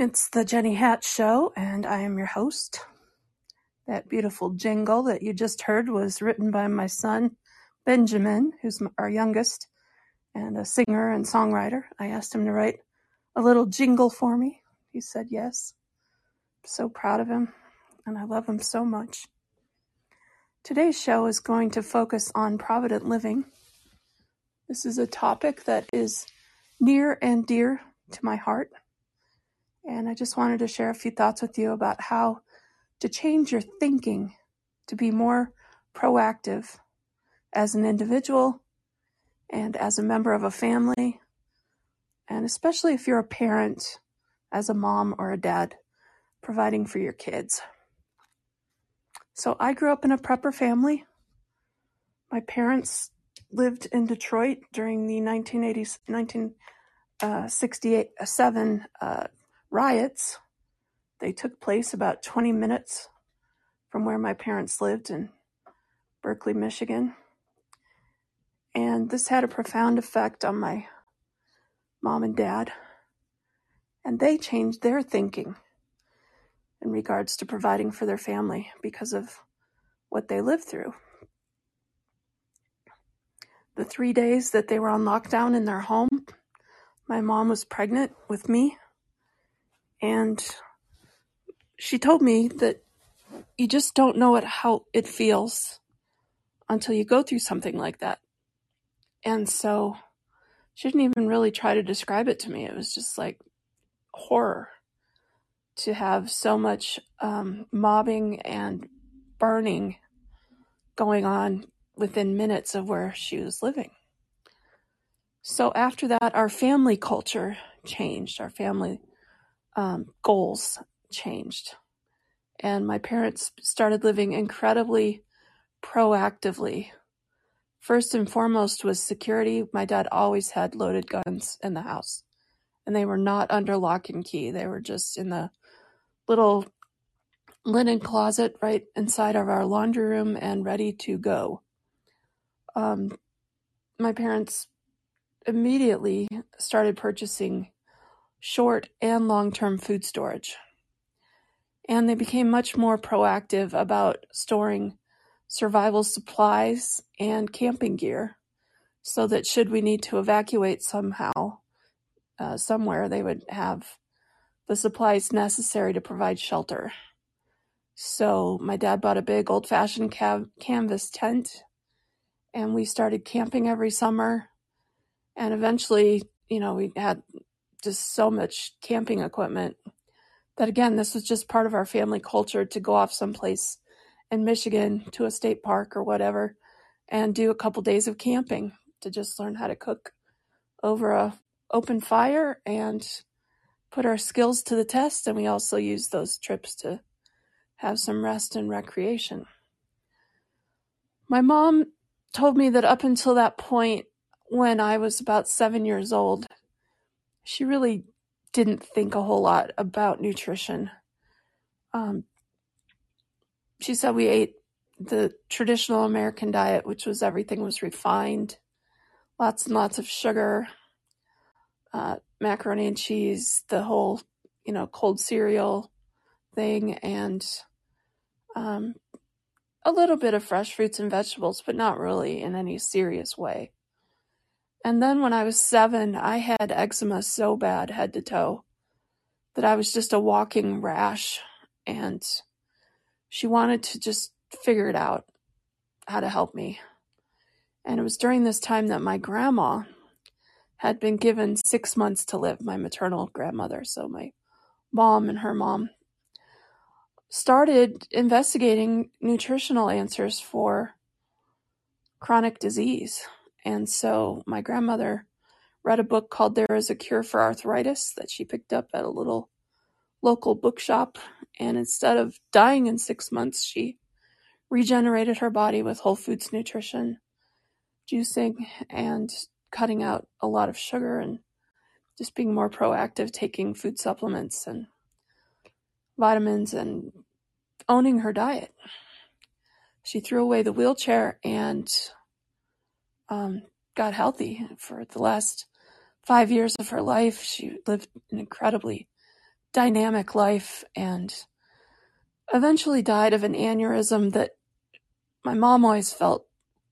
It's the Jenny Hatch Show, and I am your host. That beautiful jingle that you just heard was written by my son, Benjamin, who's our youngest and a singer and songwriter. I asked him to write a little jingle for me. He said yes. I'm so proud of him, and I love him so much. Today's show is going to focus on provident living. This is a topic that is near and dear to my heart and I just wanted to share a few thoughts with you about how to change your thinking to be more proactive as an individual and as a member of a family, and especially if you're a parent, as a mom or a dad, providing for your kids. So I grew up in a prepper family. My parents lived in Detroit during the 1980s, 1967 uh, Riots, they took place about 20 minutes from where my parents lived in Berkley, Michigan. And this had a profound effect on my mom and dad. And they changed their thinking in regards to providing for their family because of what they lived through. The three days that they were on lockdown in their home, my mom was pregnant with me and she told me that you just don't know it how it feels until you go through something like that. And so she didn't even really try to describe it to me. It was just like horror to have so much um, mobbing and burning going on within minutes of where she was living. So after that, our family culture changed. Our family um, goals changed. And my parents started living incredibly proactively. First and foremost was security. My dad always had loaded guns in the house, and they were not under lock and key. They were just in the little linen closet right inside of our laundry room and ready to go. Um, my parents immediately started purchasing short and long-term food storage. And they became much more proactive about storing survival supplies and camping gear so that should we need to evacuate somehow, uh, somewhere, they would have the supplies necessary to provide shelter. So my dad bought a big old fashioned cav- canvas tent and we started camping every summer. And eventually, you know, we had just so much camping equipment that again, this was just part of our family culture to go off someplace in Michigan to a state park or whatever and do a couple days of camping to just learn how to cook over a open fire and put our skills to the test and we also use those trips to have some rest and recreation. My mom told me that up until that point when I was about 7 years old she really didn't think a whole lot about nutrition. Um, she said we ate the traditional American diet, which was everything was refined, lots and lots of sugar, uh, macaroni and cheese, the whole, you know, cold cereal thing, and um, a little bit of fresh fruits and vegetables, but not really in any serious way. And then when I was seven, I had eczema so bad, head to toe, that I was just a walking rash. And she wanted to just figure it out how to help me. And it was during this time that my grandma had been given six months to live, my maternal grandmother. So my mom and her mom started investigating nutritional answers for chronic disease. And so my grandmother read a book called There is a Cure for Arthritis that she picked up at a little local bookshop. And instead of dying in six months, she regenerated her body with whole foods nutrition, juicing, and cutting out a lot of sugar and just being more proactive, taking food supplements and vitamins and owning her diet. She threw away the wheelchair and um, got healthy for the last five years of her life. She lived an incredibly dynamic life and eventually died of an aneurysm that my mom always felt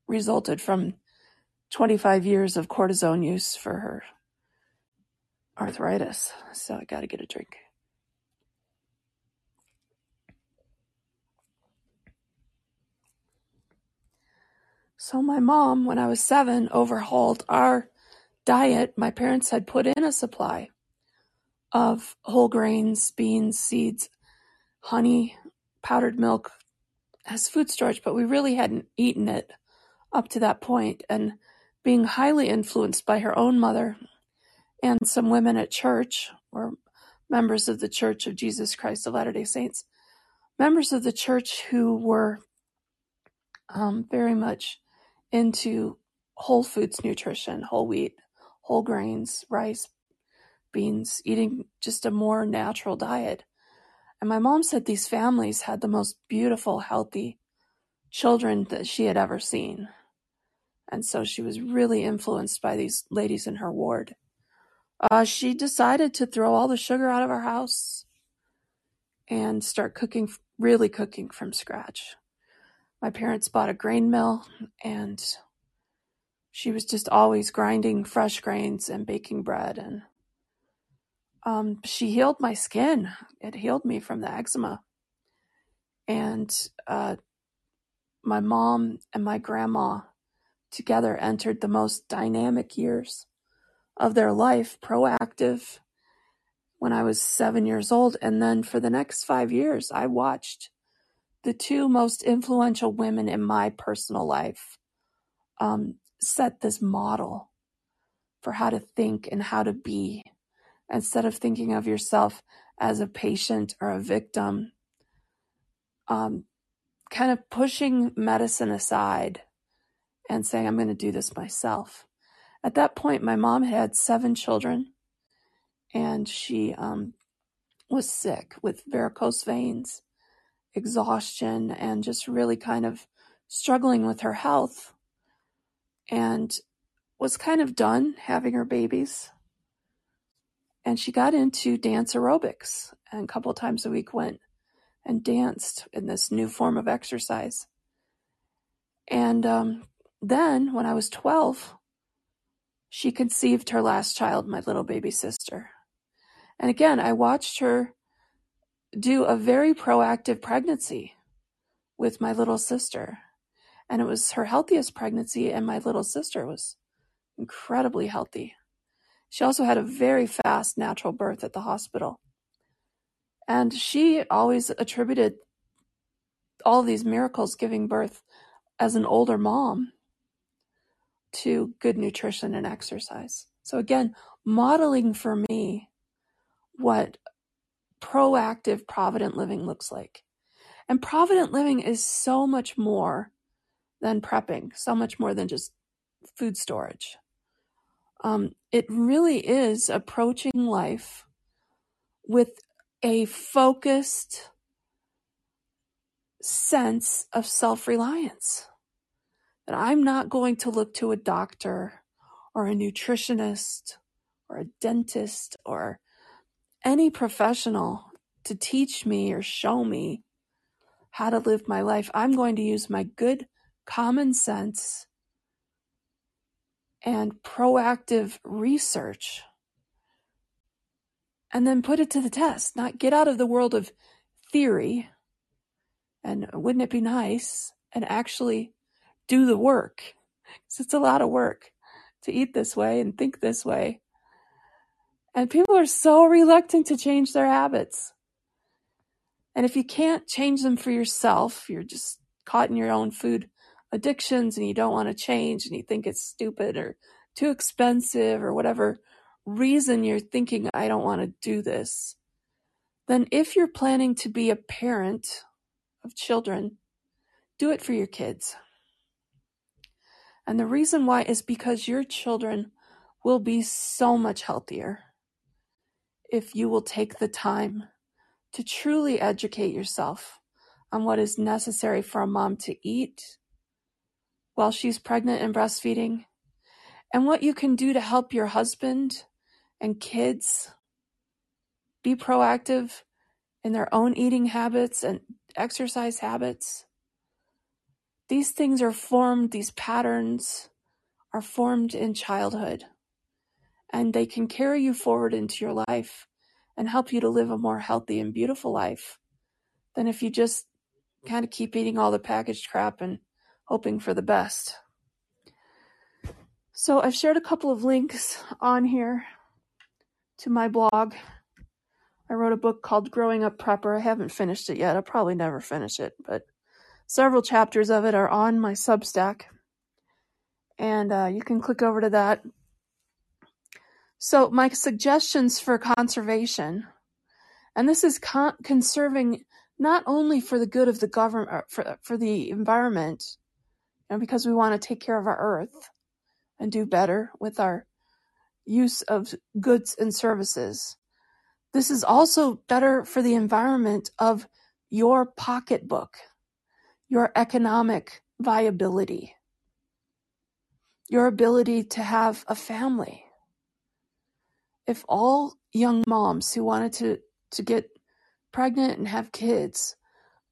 resulted from 25 years of cortisone use for her arthritis. So I got to get a drink. So my mom, when I was seven, overhauled our diet. My parents had put in a supply of whole grains, beans, seeds, honey, powdered milk as food storage, but we really hadn't eaten it up to that point. And being highly influenced by her own mother and some women at church, or members of the Church of Jesus Christ of Latter day Saints, members of the church who were um, very much into whole foods nutrition, whole wheat, whole grains, rice, beans, eating just a more natural diet. And my mom said these families had the most beautiful, healthy children that she had ever seen. And so she was really influenced by these ladies in her ward. Uh, she decided to throw all the sugar out of our house and start cooking, really cooking from scratch. My parents bought a grain mill and she was just always grinding fresh grains and baking bread and um, she healed my skin. It healed me from the eczema. And uh, my mom and my grandma together entered the most dynamic years of their life, proactive when I was seven years old. And then for the next five years, I watched the two most influential women in my personal life um, set this model for how to think and how to be instead of thinking of yourself as a patient or a victim, um, kind of pushing medicine aside and saying, I'm going to do this myself. At that point, my mom had seven children and she um, was sick with varicose veins, exhaustion, and just really kind of struggling with her health and was kind of done having her babies and she got into dance aerobics and a couple times a week went and danced in this new form of exercise. And um, then when I was 12, she conceived her last child, my little baby sister. And again, I watched her do a very proactive pregnancy with my little sister. And it was her healthiest pregnancy, and my little sister was incredibly healthy. She also had a very fast natural birth at the hospital. And she always attributed all these miracles giving birth as an older mom to good nutrition and exercise. So, again, modeling for me what proactive, provident living looks like. And provident living is so much more than prepping, so much more than just food storage. Um, it really is approaching life with a focused sense of self reliance. That I'm not going to look to a doctor or a nutritionist or a dentist or any professional to teach me or show me how to live my life. I'm going to use my good common sense and proactive research and then put it to the test, not get out of the world of theory and wouldn't it be nice and actually do the work? Because it's a lot of work to eat this way and think this way. And people are so reluctant to change their habits. And if you can't change them for yourself, you're just caught in your own food addictions and you don't want to change and you think it's stupid or too expensive or whatever reason you're thinking, I don't want to do this, then if you're planning to be a parent of children, do it for your kids. And the reason why is because your children will be so much healthier if you will take the time to truly educate yourself on what is necessary for a mom to eat while she's pregnant and breastfeeding, and what you can do to help your husband and kids be proactive in their own eating habits and exercise habits. These things are formed, these patterns are formed in childhood, and they can carry you forward into your life and help you to live a more healthy and beautiful life than if you just kind of keep eating all the packaged crap and hoping for the best. So I've shared a couple of links on here to my blog. I wrote a book called Growing Up Prepper. I haven't finished it yet. I'll probably never finish it, but several chapters of it are on my Substack. And uh, you can click over to that. So, my suggestions for conservation, and this is con- conserving not only for the good of the government, uh, for, uh, for the environment, you know, because we want to take care of our earth, and do better with our use of goods and services. This is also better for the environment of your pocketbook, your economic viability, your ability to have a family. If all young moms who wanted to, to get pregnant and have kids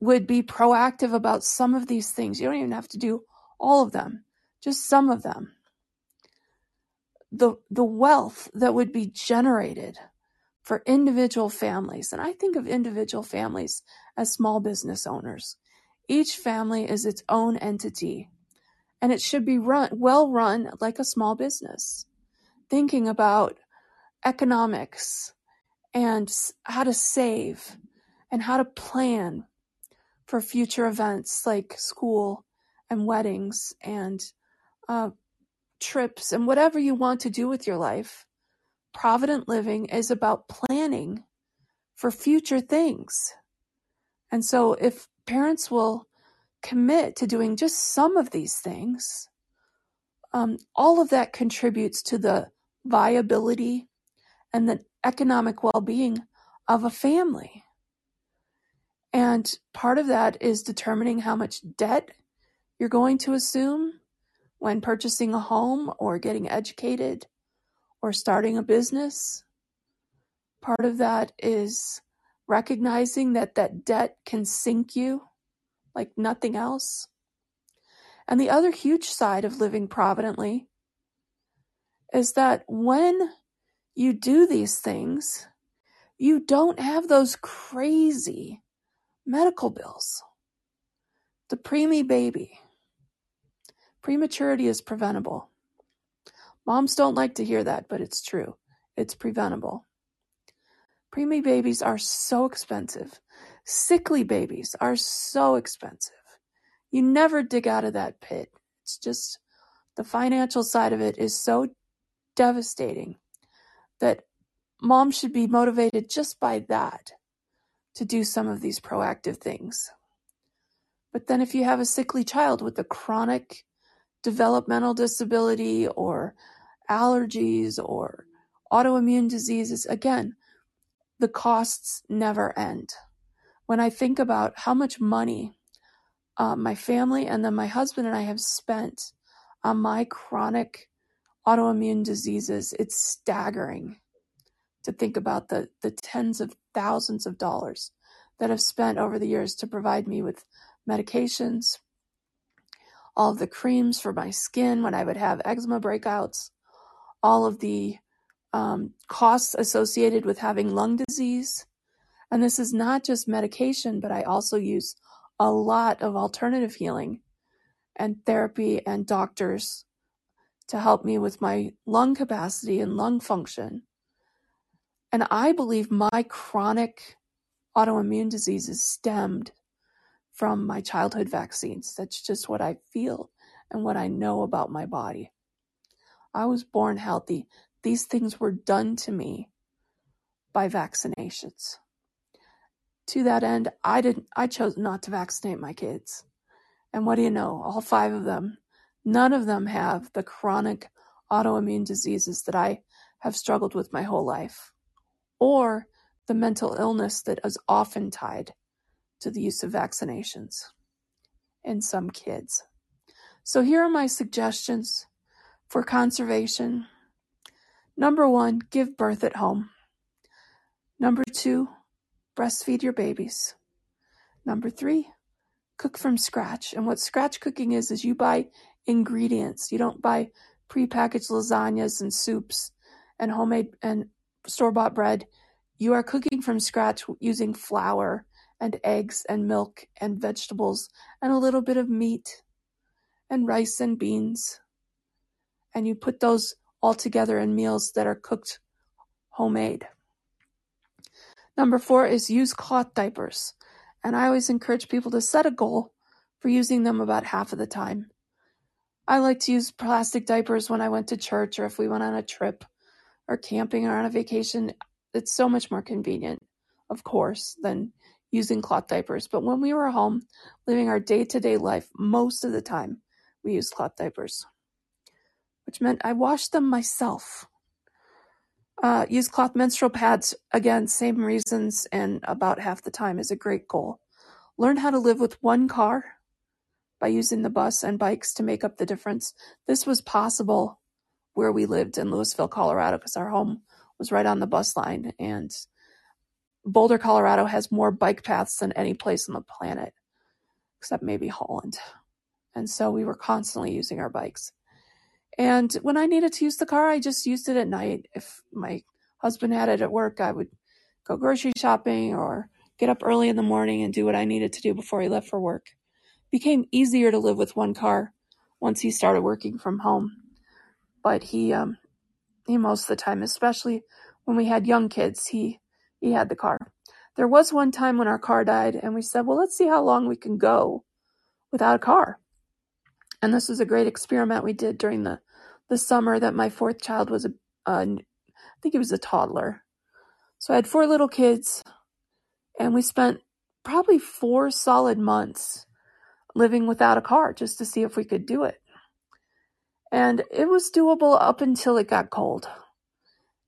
would be proactive about some of these things, you don't even have to do all of them, just some of them. The the wealth that would be generated for individual families and i think of individual families as small business owners. Each family is its own entity and it should be run well run like a small business. Thinking about economics and how to save and how to plan for future events like school and weddings and uh, trips, and whatever you want to do with your life. Provident living is about planning for future things. And so if parents will commit to doing just some of these things, um, all of that contributes to the viability and the economic well being of a family. And part of that is determining how much debt you're going to assume when purchasing a home or getting educated or starting a business. Part of that is recognizing that that debt can sink you like nothing else. And the other huge side of living providently is that when you do these things, you don't have those crazy medical bills. The preemie baby, Prematurity is preventable. Moms don't like to hear that, but it's true. It's preventable. Preemie babies are so expensive. Sickly babies are so expensive. You never dig out of that pit. It's just the financial side of it is so devastating that mom should be motivated just by that to do some of these proactive things. But then if you have a sickly child with a chronic developmental disability or allergies or autoimmune diseases, again, the costs never end. When I think about how much money uh, my family and then my husband and I have spent on my chronic autoimmune diseases, it's staggering to think about the, the tens of thousands of dollars that I've spent over the years to provide me with medications, all of the creams for my skin when I would have eczema breakouts, all of the um, costs associated with having lung disease. And this is not just medication, but I also use a lot of alternative healing and therapy and doctors to help me with my lung capacity and lung function. And I believe my chronic autoimmune diseases stemmed from my childhood vaccines. That's just what I feel and what I know about my body. I was born healthy. These things were done to me by vaccinations. To that end, I didn't I chose not to vaccinate my kids. And what do you know? All five of them, none of them have the chronic autoimmune diseases that I have struggled with my whole life or the mental illness that is often tied to the use of vaccinations in some kids. So here are my suggestions for conservation. Number one, give birth at home. Number two, breastfeed your babies. Number three, cook from scratch. And what scratch cooking is, is you buy ingredients. You don't buy prepackaged lasagnas and soups and homemade and store bought bread. You are cooking from scratch using flour and eggs and milk and vegetables and a little bit of meat and rice and beans. And you put those all together in meals that are cooked homemade. Number four is use cloth diapers. And I always encourage people to set a goal for using them about half of the time. I like to use plastic diapers when I went to church or if we went on a trip or camping or on a vacation. It's so much more convenient, of course, than using cloth diapers. But when we were home living our day to day life, most of the time we used cloth diapers, which meant I washed them myself. Uh, use cloth menstrual pads. Again, same reasons, and about half the time is a great goal. Learn how to live with one car by using the bus and bikes to make up the difference. This was possible where we lived in Louisville, Colorado, because our home was right on the bus line. And Boulder, Colorado has more bike paths than any place on the planet, except maybe Holland. And so we were constantly using our bikes. And when I needed to use the car, I just used it at night. If my husband had it at work, I would go grocery shopping or get up early in the morning and do what I needed to do before he left for work. Became easier to live with one car once he started working from home. But he um he most of the time, especially when we had young kids, he he had the car. There was one time when our car died and we said, "Well, let's see how long we can go without a car." And this was a great experiment we did during the, the summer that my fourth child was a, I think he was a toddler. So I had four little kids, and we spent probably four solid months living without a car just to see if we could do it. And it was doable up until it got cold.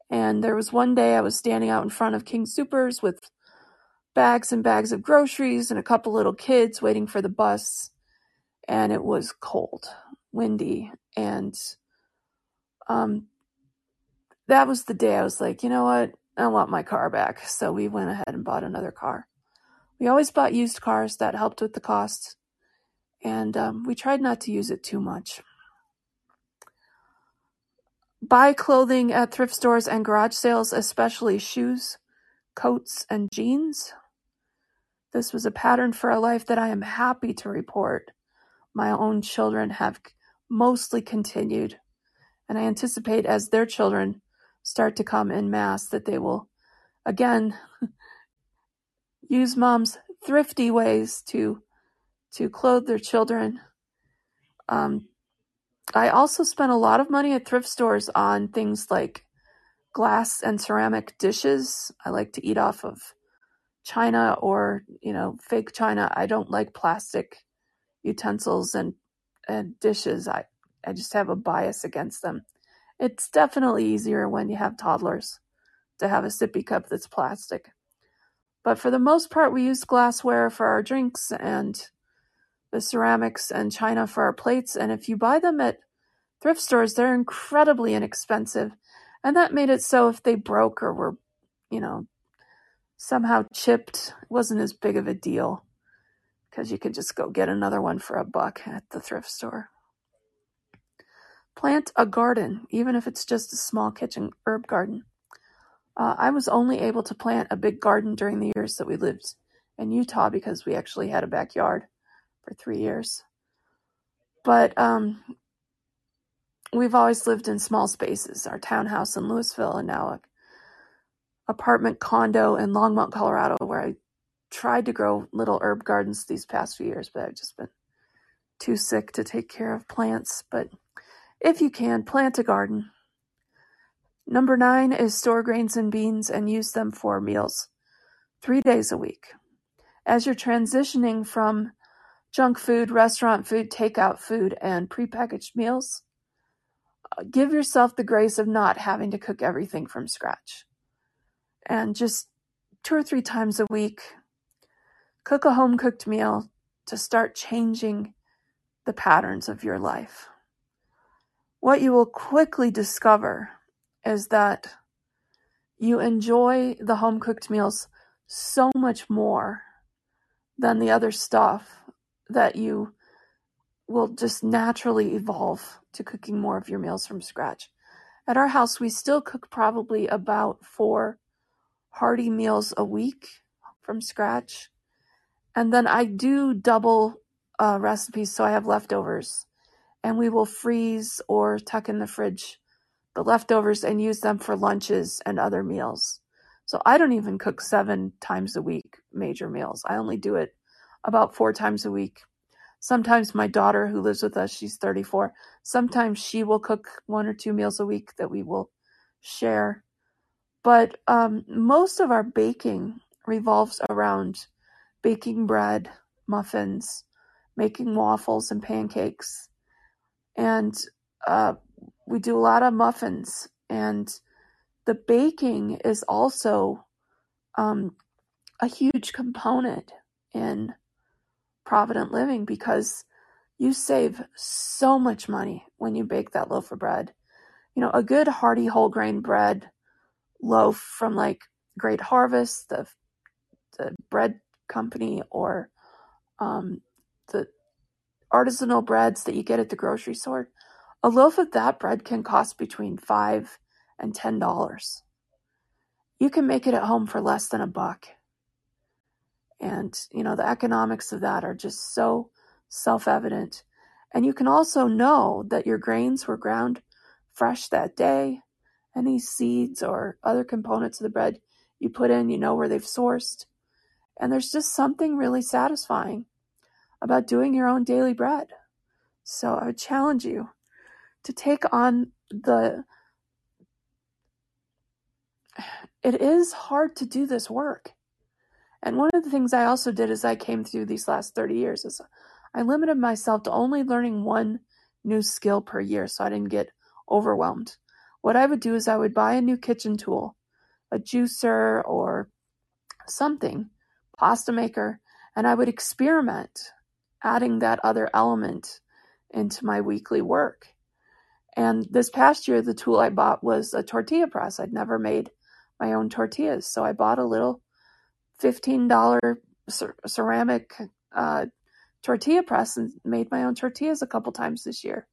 And there was one day I was standing out in front of King Soopers with bags and bags of groceries and a couple little kids waiting for the bus and it was cold, windy, and um, that was the day I was like, you know what? I want my car back. So we went ahead and bought another car. We always bought used cars that helped with the cost, and um, we tried not to use it too much. Buy clothing at thrift stores and garage sales, especially shoes, coats, and jeans. This was a pattern for a life that I am happy to report my own children have mostly continued, and I anticipate as their children start to come in mass that they will again use mom's thrifty ways to to clothe their children. Um, I also spent a lot of money at thrift stores on things like glass and ceramic dishes. I like to eat off of china or you know fake china. I don't like plastic utensils and and dishes. I I just have a bias against them. It's definitely easier when you have toddlers to have a sippy cup that's plastic. But for the most part, we use glassware for our drinks and the ceramics and china for our plates. And if you buy them at thrift stores, they're incredibly inexpensive. And that made it so if they broke or were, you know, somehow chipped, it wasn't as big of a deal because you could just go get another one for a buck at the thrift store. Plant a garden, even if it's just a small kitchen herb garden. Uh, I was only able to plant a big garden during the years that we lived in Utah because we actually had a backyard for three years. But um, we've always lived in small spaces. Our townhouse in Louisville and now a apartment condo in Longmont, Colorado, where I tried to grow little herb gardens these past few years, but I've just been too sick to take care of plants. But if you can, plant a garden. Number nine is store grains and beans and use them for meals three days a week. As you're transitioning from junk food, restaurant food, takeout food, and prepackaged meals, uh, give yourself the grace of not having to cook everything from scratch. And just two or three times a week, Cook a home cooked meal to start changing the patterns of your life. What you will quickly discover is that you enjoy the home cooked meals so much more than the other stuff that you will just naturally evolve to cooking more of your meals from scratch. At our house, we still cook probably about four hearty meals a week from scratch. And then I do double uh, recipes so I have leftovers. And we will freeze or tuck in the fridge the leftovers and use them for lunches and other meals. So I don't even cook seven times a week major meals. I only do it about four times a week. Sometimes my daughter, who lives with us, she's 34, sometimes she will cook one or two meals a week that we will share. But um, most of our baking revolves around baking bread, muffins, making waffles and pancakes. And uh, we do a lot of muffins. And the baking is also um, a huge component in Provident Living because you save so much money when you bake that loaf of bread. You know, a good hearty whole grain bread loaf from like Great Harvest, the the bread company, or um, the artisanal breads that you get at the grocery store. A loaf of that bread can cost between five and ten dollars. You can make it at home for less than a buck. And, you know, the economics of that are just so self evident. And you can also know that your grains were ground fresh that day. Any seeds or other components of the bread you put in, you know where they've sourced. And there's just something really satisfying about doing your own daily bread. So I would challenge you to take on the. It is hard to do this work. And one of the things I also did as I came through these last 30 years is I limited myself to only learning one new skill per year so I didn't get overwhelmed. What I would do is I would buy a new kitchen tool, a juicer or something, pasta maker, and I would experiment adding that other element into my weekly work. And this past year, the tool I bought was a tortilla press. I'd never made my own tortillas. So I bought a little $15 ceramic uh, tortilla press and made my own tortillas a couple times this year.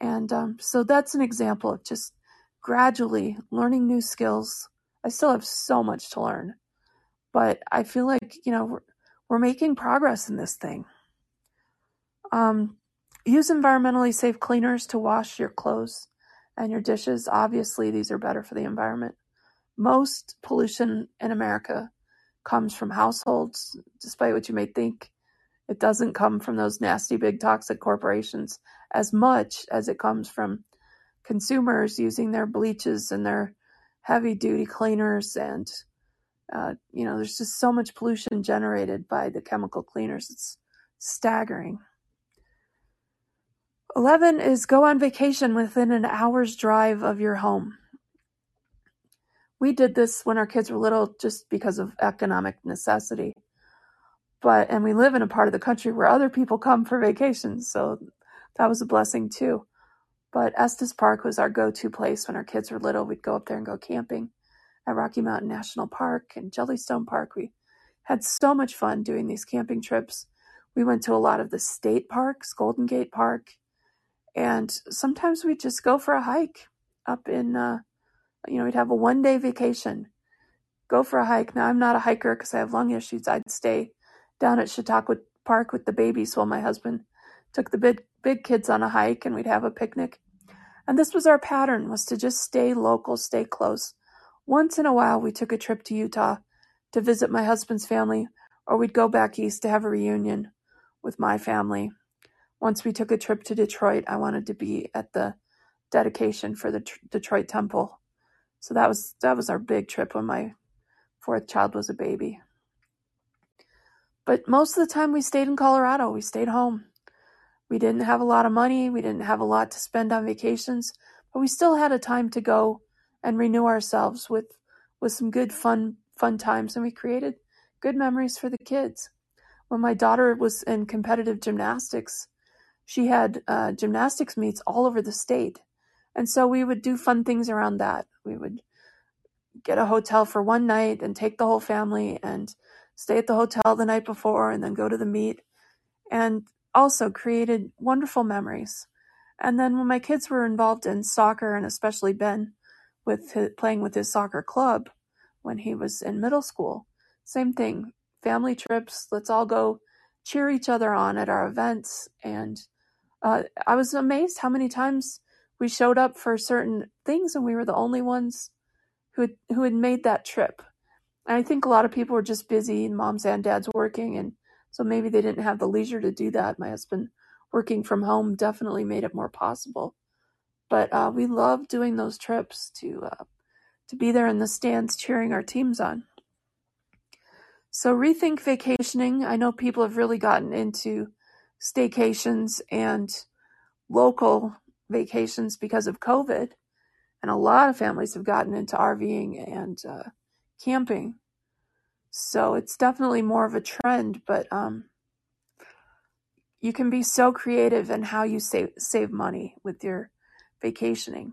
And um, so that's an example of just gradually learning new skills. I still have so much to learn, but I feel like, you know, we're, we're making progress in this thing. Um, use environmentally safe cleaners to wash your clothes and your dishes. Obviously, these are better for the environment. Most pollution in America comes from households, despite what you may think. It doesn't come from those nasty big toxic corporations as much as it comes from consumers using their bleaches and their heavy duty cleaners. And, uh, you know, there's just so much pollution generated by the chemical cleaners. It's staggering. 11 is go on vacation within an hour's drive of your home. We did this when our kids were little just because of economic necessity. But, and we live in a part of the country where other people come for vacations. So that was a blessing too. But Estes Park was our go to place when our kids were little. We'd go up there and go camping at Rocky Mountain National Park and Jellystone Park. We had so much fun doing these camping trips. We went to a lot of the state parks, Golden Gate Park, and sometimes we'd just go for a hike up in uh, you know, we'd have a one day vacation, go for a hike. Now, I'm not a hiker because I have lung issues. I'd stay down at Chautauqua Park with the babies while my husband took the big, big kids on a hike and we'd have a picnic. And this was our pattern was to just stay local, stay close. Once in a while, we took a trip to Utah to visit my husband's family, or we'd go back east to have a reunion with my family. Once we took a trip to Detroit, I wanted to be at the dedication for the Detroit Temple so that was that was our big trip when my fourth child was a baby. But most of the time we stayed in Colorado. We stayed home. We didn't have a lot of money. We didn't have a lot to spend on vacations, but we still had a time to go and renew ourselves with with some good fun fun times and we created good memories for the kids. When my daughter was in competitive gymnastics, she had uh, gymnastics meets all over the state and so we would do fun things around that. We would get a hotel for one night and take the whole family and stay at the hotel the night before and then go to the meet and also created wonderful memories. And then when my kids were involved in soccer and especially Ben with his, playing with his soccer club when he was in middle school, same thing. Family trips, let's all go cheer each other on at our events. And uh, I was amazed how many times we showed up for certain things and we were the only ones who had, who had made that trip. And I think a lot of people were just busy, moms and dads working, and so maybe they didn't have the leisure to do that. My husband working from home definitely made it more possible. But uh, we love doing those trips to uh, to be there in the stands cheering our teams on. So rethink vacationing. I know people have really gotten into staycations and local vacations because of COVID, and a lot of families have gotten into RVing and uh, camping. So it's definitely more of a trend, but um, you can be so creative in how you save save money with your vacationing.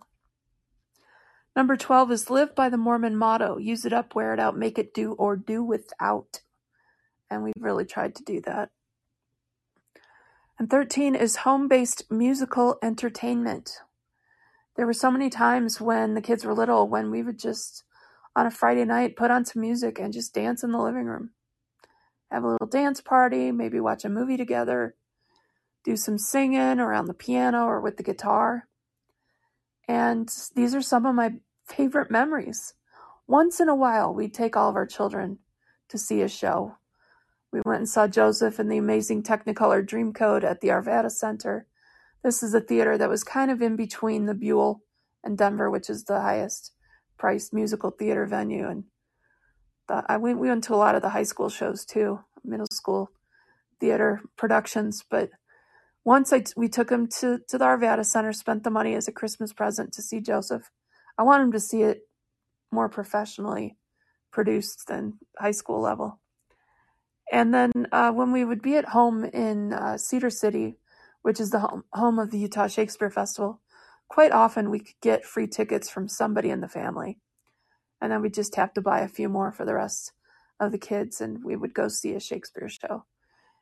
Number 12 is live by the Mormon motto use it up, wear it out, make it do, or do without. And we've really tried to do that. And 13 is home based musical entertainment. There were so many times when the kids were little when we would just, on a Friday night, put on some music and just dance in the living room. Have a little dance party, maybe watch a movie together, do some singing around the piano or with the guitar. And these are some of my favorite memories. Once in a while, we'd take all of our children to see a show. We went and saw Joseph in the amazing Technicolor Dreamcoat at the Arvada Center. This is a theater that was kind of in between the Buell and Denver, which is the highest priced musical theater venue. And the, I went, we went to a lot of the high school shows too, middle school theater productions. But once I, we took him to, to the Arvada Center, spent the money as a Christmas present to see Joseph. I want him to see it more professionally produced than high school level. And then uh, when we would be at home in uh, Cedar City, which is the home, of the Utah Shakespeare Festival, quite often we could get free tickets from somebody in the family. And then we'd just have to buy a few more for the rest of the kids, and we would go see a Shakespeare show.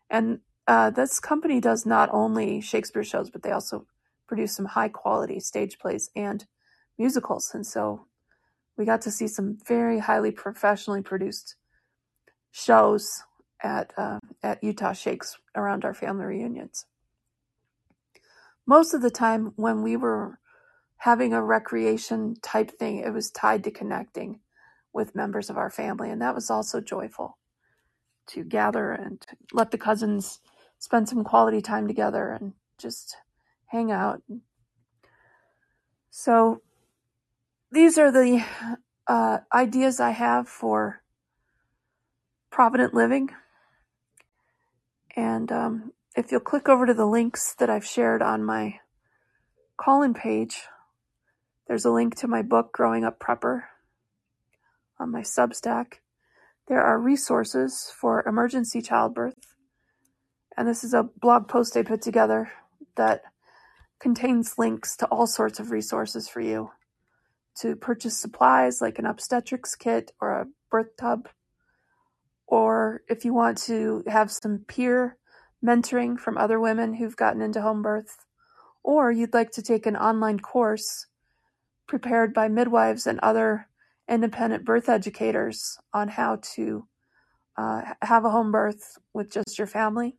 And uh, this company does not only Shakespeare shows, but they also produce some high quality stage plays and musicals. And so we got to see some very highly professionally produced shows at uh, at Utah Shakes around our family reunions. Most of the time, when we were having a recreation type thing, it was tied to connecting with members of our family, and that was also joyful to gather and let the cousins spend some quality time together and just hang out. So, these are the uh, ideas I have for Provident Living. And um, if you'll click over to the links that I've shared on my Callin page, there's a link to my book, Growing Up Prepper, on my Substack. There are resources for emergency childbirth. And this is a blog post I put together that contains links to all sorts of resources for you to purchase supplies like an obstetrics kit or a birth tub or if you want to have some peer mentoring from other women who've gotten into home birth, or you'd like to take an online course prepared by midwives and other independent birth educators on how to uh, have a home birth with just your family,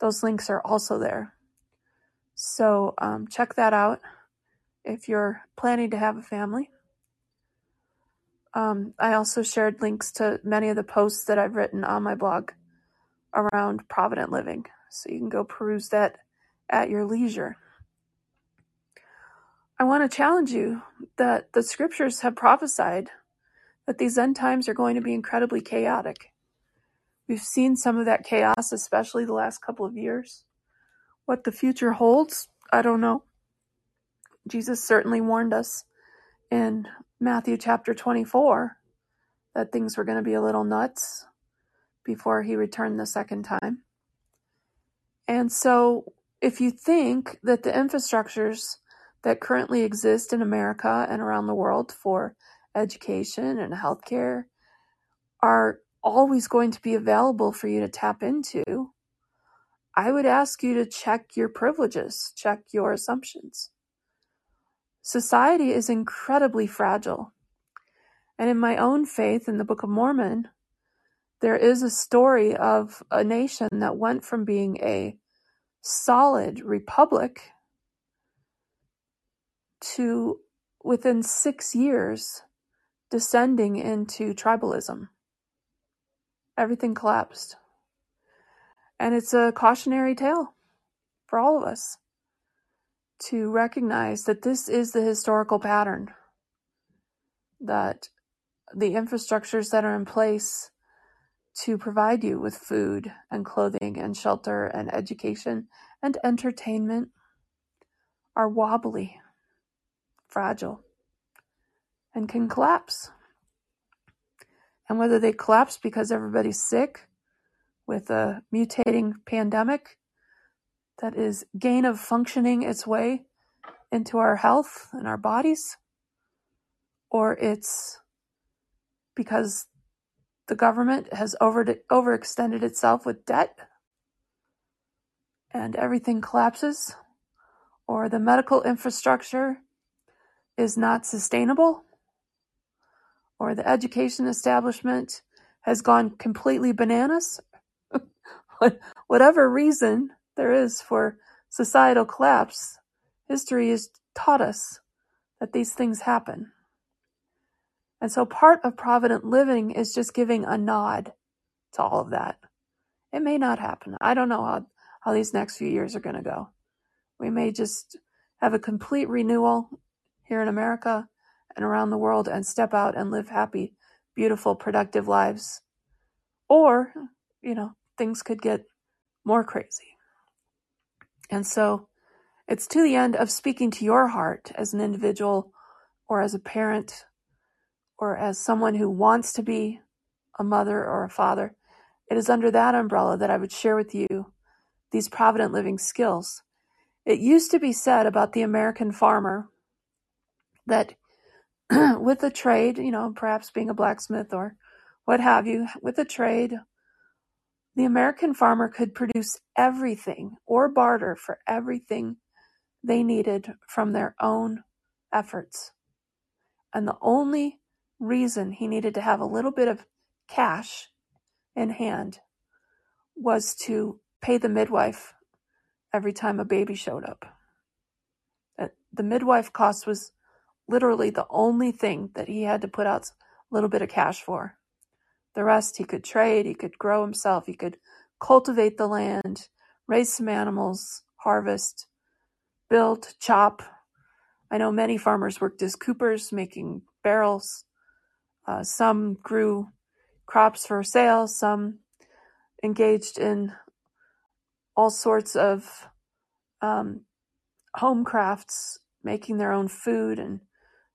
those links are also there. So um, check that out if you're planning to have a family. Um, I also shared links to many of the posts that I've written on my blog around Provident Living, so you can go peruse that at your leisure. I want to challenge you that the scriptures have prophesied that these end times are going to be incredibly chaotic. We've seen some of that chaos, especially the last couple of years. What the future holds, I don't know. Jesus certainly warned us in Matthew chapter 24 that things were going to be a little nuts before he returned the second time. And so, if you think that the infrastructures that currently exist in America and around the world for education and healthcare are always going to be available for you to tap into, I would ask you to check your privileges, check your assumptions. Society is incredibly fragile. And in my own faith, in the Book of Mormon, there is a story of a nation that went from being a solid republic to within six years descending into tribalism. Everything collapsed. And it's a cautionary tale for all of us to recognize that this is the historical pattern, that the infrastructures that are in place to provide you with food and clothing and shelter and education and entertainment are wobbly, fragile, and can collapse. And whether they collapse because everybody's sick with a mutating pandemic that is gain of functioning its way into our health and our bodies, or it's because the government has over overextended itself with debt and everything collapses, or the medical infrastructure is not sustainable, or the education establishment has gone completely bananas, whatever reason there is for societal collapse, history has taught us that these things happen. And so part of provident living is just giving a nod to all of that. It may not happen. I don't know how, how these next few years are going to go. We may just have a complete renewal here in America and around the world and step out and live happy, beautiful, productive lives. Or, you know, things could get more crazy. And so it's to the end of speaking to your heart as an individual or as a parent or as someone who wants to be a mother or a father. It is under that umbrella that I would share with you these provident living skills. It used to be said about the American farmer that with a trade, you know, perhaps being a blacksmith or what have you, with a trade, the American farmer could produce everything or barter for everything they needed from their own efforts. And the only reason he needed to have a little bit of cash in hand was to pay the midwife every time a baby showed up. Uh, the midwife cost was literally the only thing that he had to put out a little bit of cash for. The rest he could trade, he could grow himself, he could cultivate the land, raise some animals, harvest, build, chop. I know many farmers worked as coopers, making barrels. Uh, some grew crops for sale, some engaged in all sorts of um, home crafts, making their own food and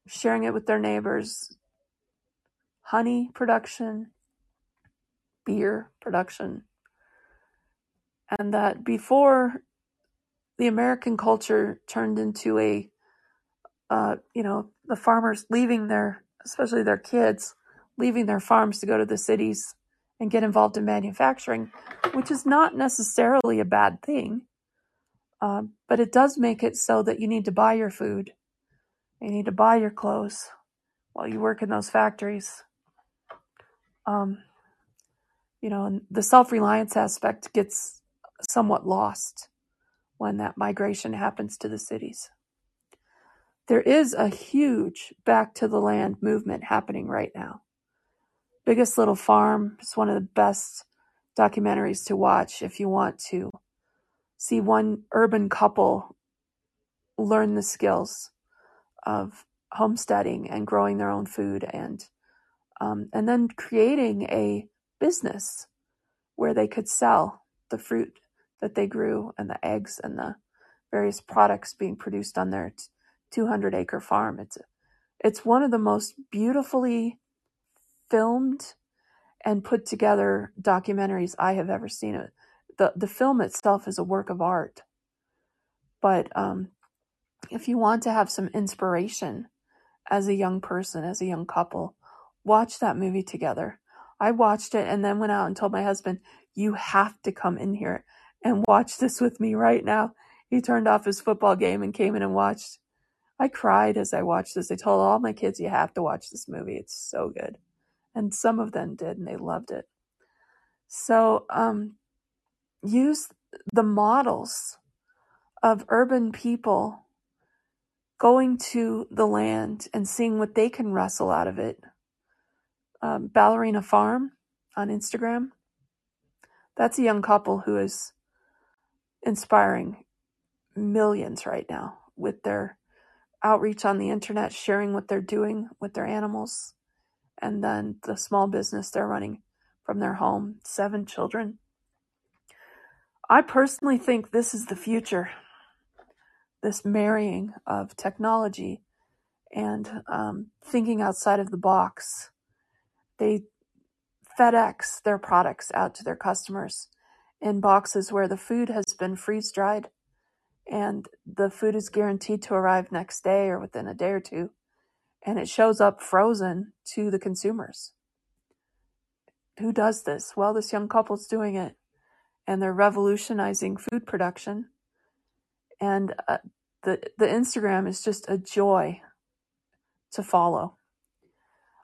sharing it with their neighbors. Honey production, beer production. And that before the American culture turned into a, uh, you know, the farmers leaving their, especially their kids, leaving their farms to go to the cities and get involved in manufacturing, which is not necessarily a bad thing. Uh, but it does make it so that you need to buy your food, you need to buy your clothes while you work in those factories. Um, you know, the self reliance aspect gets somewhat lost when that migration happens to the cities. There is a huge back to the land movement happening right now. Biggest Little Farm is one of the best documentaries to watch if you want to see one urban couple learn the skills of homesteading and growing their own food and um, and then creating a business where they could sell the fruit that they grew and the eggs and the various products being produced on their 200 acre farm. It's it's one of the most beautifully filmed and put together documentaries I have ever seen. It the the film itself is a work of art, but um, if you want to have some inspiration as a young person, as a young couple, watch that movie together. I watched it and then went out and told my husband, You have to come in here and watch this with me right now. He turned off his football game and came in and watched. I cried as I watched this. I told all my kids, You have to watch this movie. It's so good. And some of them did and they loved it. So um, use the models of urban people going to the land and seeing what they can wrestle out of it. Um, Ballerina Farm on Instagram. That's a young couple who is inspiring millions right now with their outreach on the internet, sharing what they're doing with their animals, and then the small business they're running from their home. Seven children. I personally think this is the future this marrying of technology and um, thinking outside of the box. They FedEx their products out to their customers in boxes where the food has been freeze dried and the food is guaranteed to arrive next day or within a day or two and it shows up frozen to the consumers. Who does this? Well, this young couple's doing it and they're revolutionizing food production and uh, the the Instagram is just a joy to follow.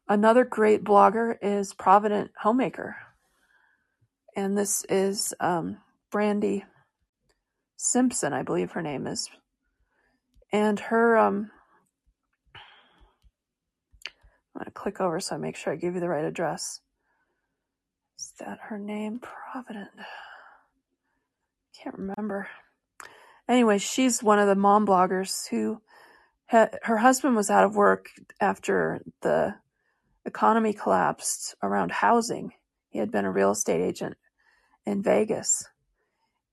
Another great blogger is Provident Homemaker, and this is um, Brandy Simpson, I believe her name is, and her. Um, I'm gonna click over so I make sure I give you the right address. Is that her name? Provident. Can't remember. Anyway, she's one of the mom bloggers who her husband was out of work after the economy collapsed around housing. He had been a real estate agent in Vegas.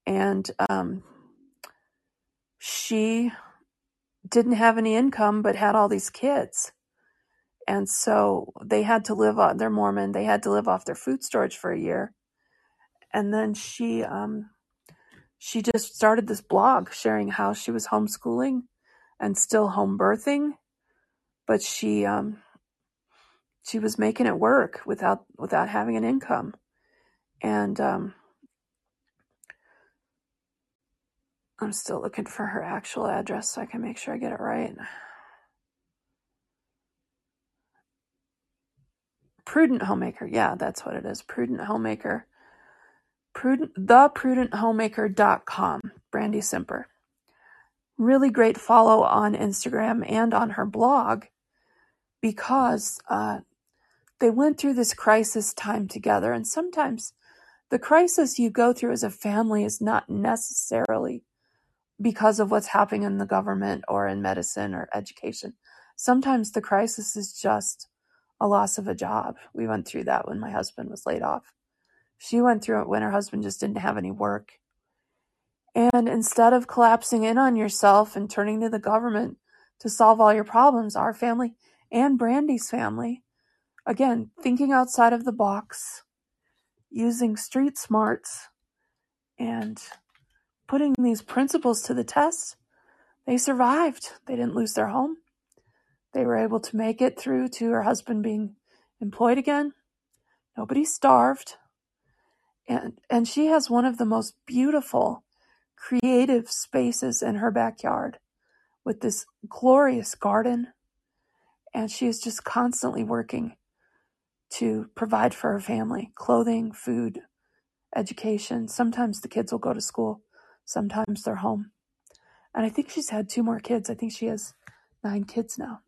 And um, she didn't have any income but had all these kids. And so they had to live on, they're Mormon, they had to live off their food storage for a year. And then she um, she just started this blog sharing how she was homeschooling and still home birthing, but she um, she was making it work without without having an income, and um, I'm still looking for her actual address so I can make sure I get it right. Prudent Homemaker, yeah, that's what it is. Prudent Homemaker Prudent, theprudenthomemaker.com, Brandy Simper. Really great follow on Instagram and on her blog because uh, they went through this crisis time together. And sometimes the crisis you go through as a family is not necessarily because of what's happening in the government or in medicine or education. Sometimes the crisis is just a loss of a job. We went through that when my husband was laid off. She went through it when her husband just didn't have any work. And instead of collapsing in on yourself and turning to the government to solve all your problems, our family and Brandy's family, again, thinking outside of the box, using street smarts, and putting these principles to the test, they survived. They didn't lose their home. They were able to make it through to her husband being employed again. Nobody starved and and she has one of the most beautiful creative spaces in her backyard with this glorious garden and she is just constantly working to provide for her family clothing food education. Sometimes the kids will go to school sometimes they're home. And i think she's had two more kids. I think she has nine kids now.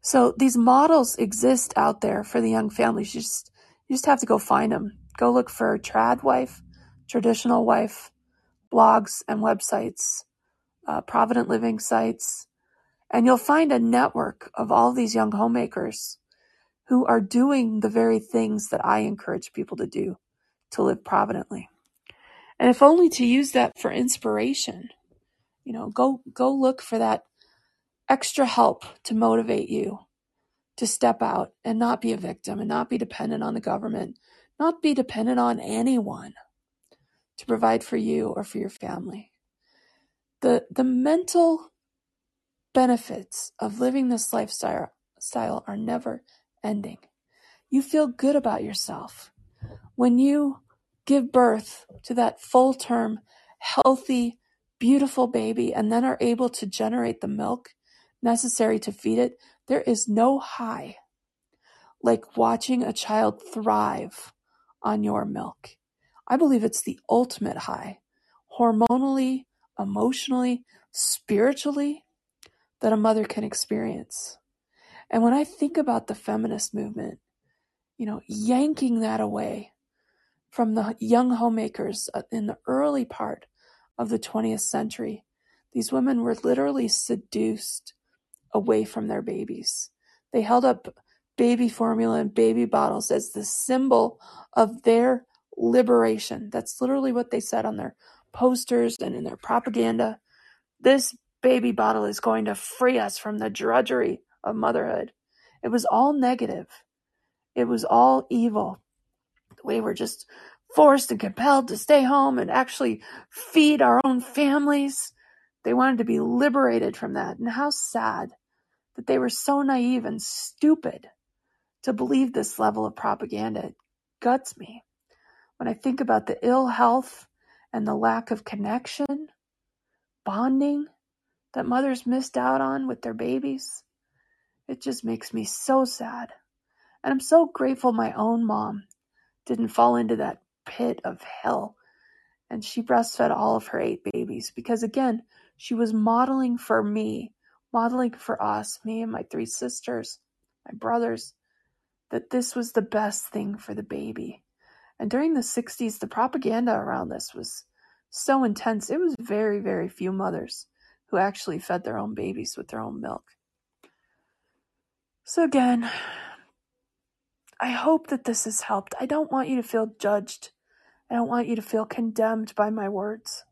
So these models exist out there for the young families you just you just have to go find them. Go look for trad wife, traditional wife, blogs and websites, uh, Provident Living sites, and you'll find a network of all these young homemakers who are doing the very things that I encourage people to do to live providently. And if only to use that for inspiration, you know, go go look for that extra help to motivate you to step out and not be a victim and not be dependent on the government not be dependent on anyone to provide for you or for your family. The, the mental benefits of living this lifestyle style are never ending. You feel good about yourself. When you give birth to that full term, healthy, beautiful baby and then are able to generate the milk necessary to feed it, there is no high like watching a child thrive on your milk. I believe it's the ultimate high, hormonally, emotionally, spiritually, that a mother can experience. And when I think about the feminist movement, you know, yanking that away from the young homemakers uh, in the early part of the 20th century, these women were literally seduced away from their babies. They held up baby formula and baby bottles as the symbol of their liberation. That's literally what they said on their posters and in their propaganda. This baby bottle is going to free us from the drudgery of motherhood. It was all negative. It was all evil. We were just forced and compelled to stay home and actually feed our own families. They wanted to be liberated from that. And how sad that they were so naive and stupid to believe this level of propaganda. It guts me. When I think about the ill health and the lack of connection, bonding that mothers missed out on with their babies, it just makes me so sad. And I'm so grateful my own mom didn't fall into that pit of hell and she breastfed all of her eight babies because, again, she was modeling for me, modeling for us, me and my three sisters, my brothers, that this was the best thing for the baby. And during the 60s, the propaganda around this was so intense. It was very, very few mothers who actually fed their own babies with their own milk. So, again, I hope that this has helped. I don't want you to feel judged. I don't want you to feel condemned by my words.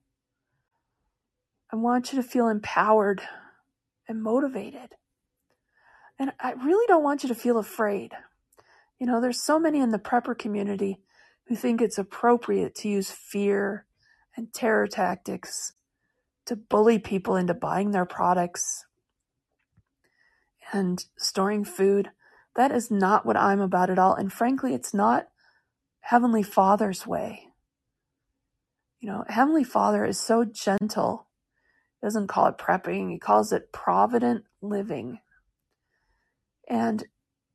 I want you to feel empowered and motivated. And I really don't want you to feel afraid. You know, there's so many in the prepper community who think it's appropriate to use fear and terror tactics to bully people into buying their products and storing food. That is not what I'm about at all. And frankly, it's not Heavenly Father's way. You know, Heavenly Father is so gentle. He doesn't call it prepping, he calls it provident living. And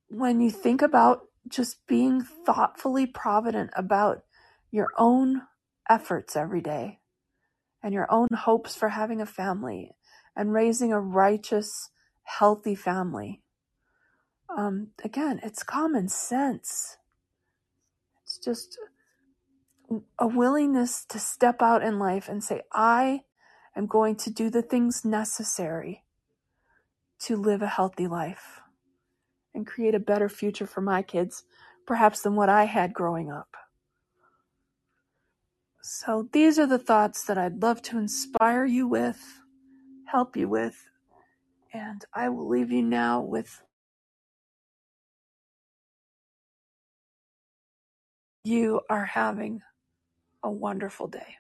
when you think about just being thoughtfully provident about your own efforts every day and your own hopes for having a family and raising a righteous, healthy family. Um, again, it's common sense. It's just a willingness to step out in life and say, I am going to do the things necessary to live a healthy life and create a better future for my kids, perhaps than what I had growing up. So, these are the thoughts that I'd love to inspire you with, help you with, and I will leave you now with you are having a wonderful day.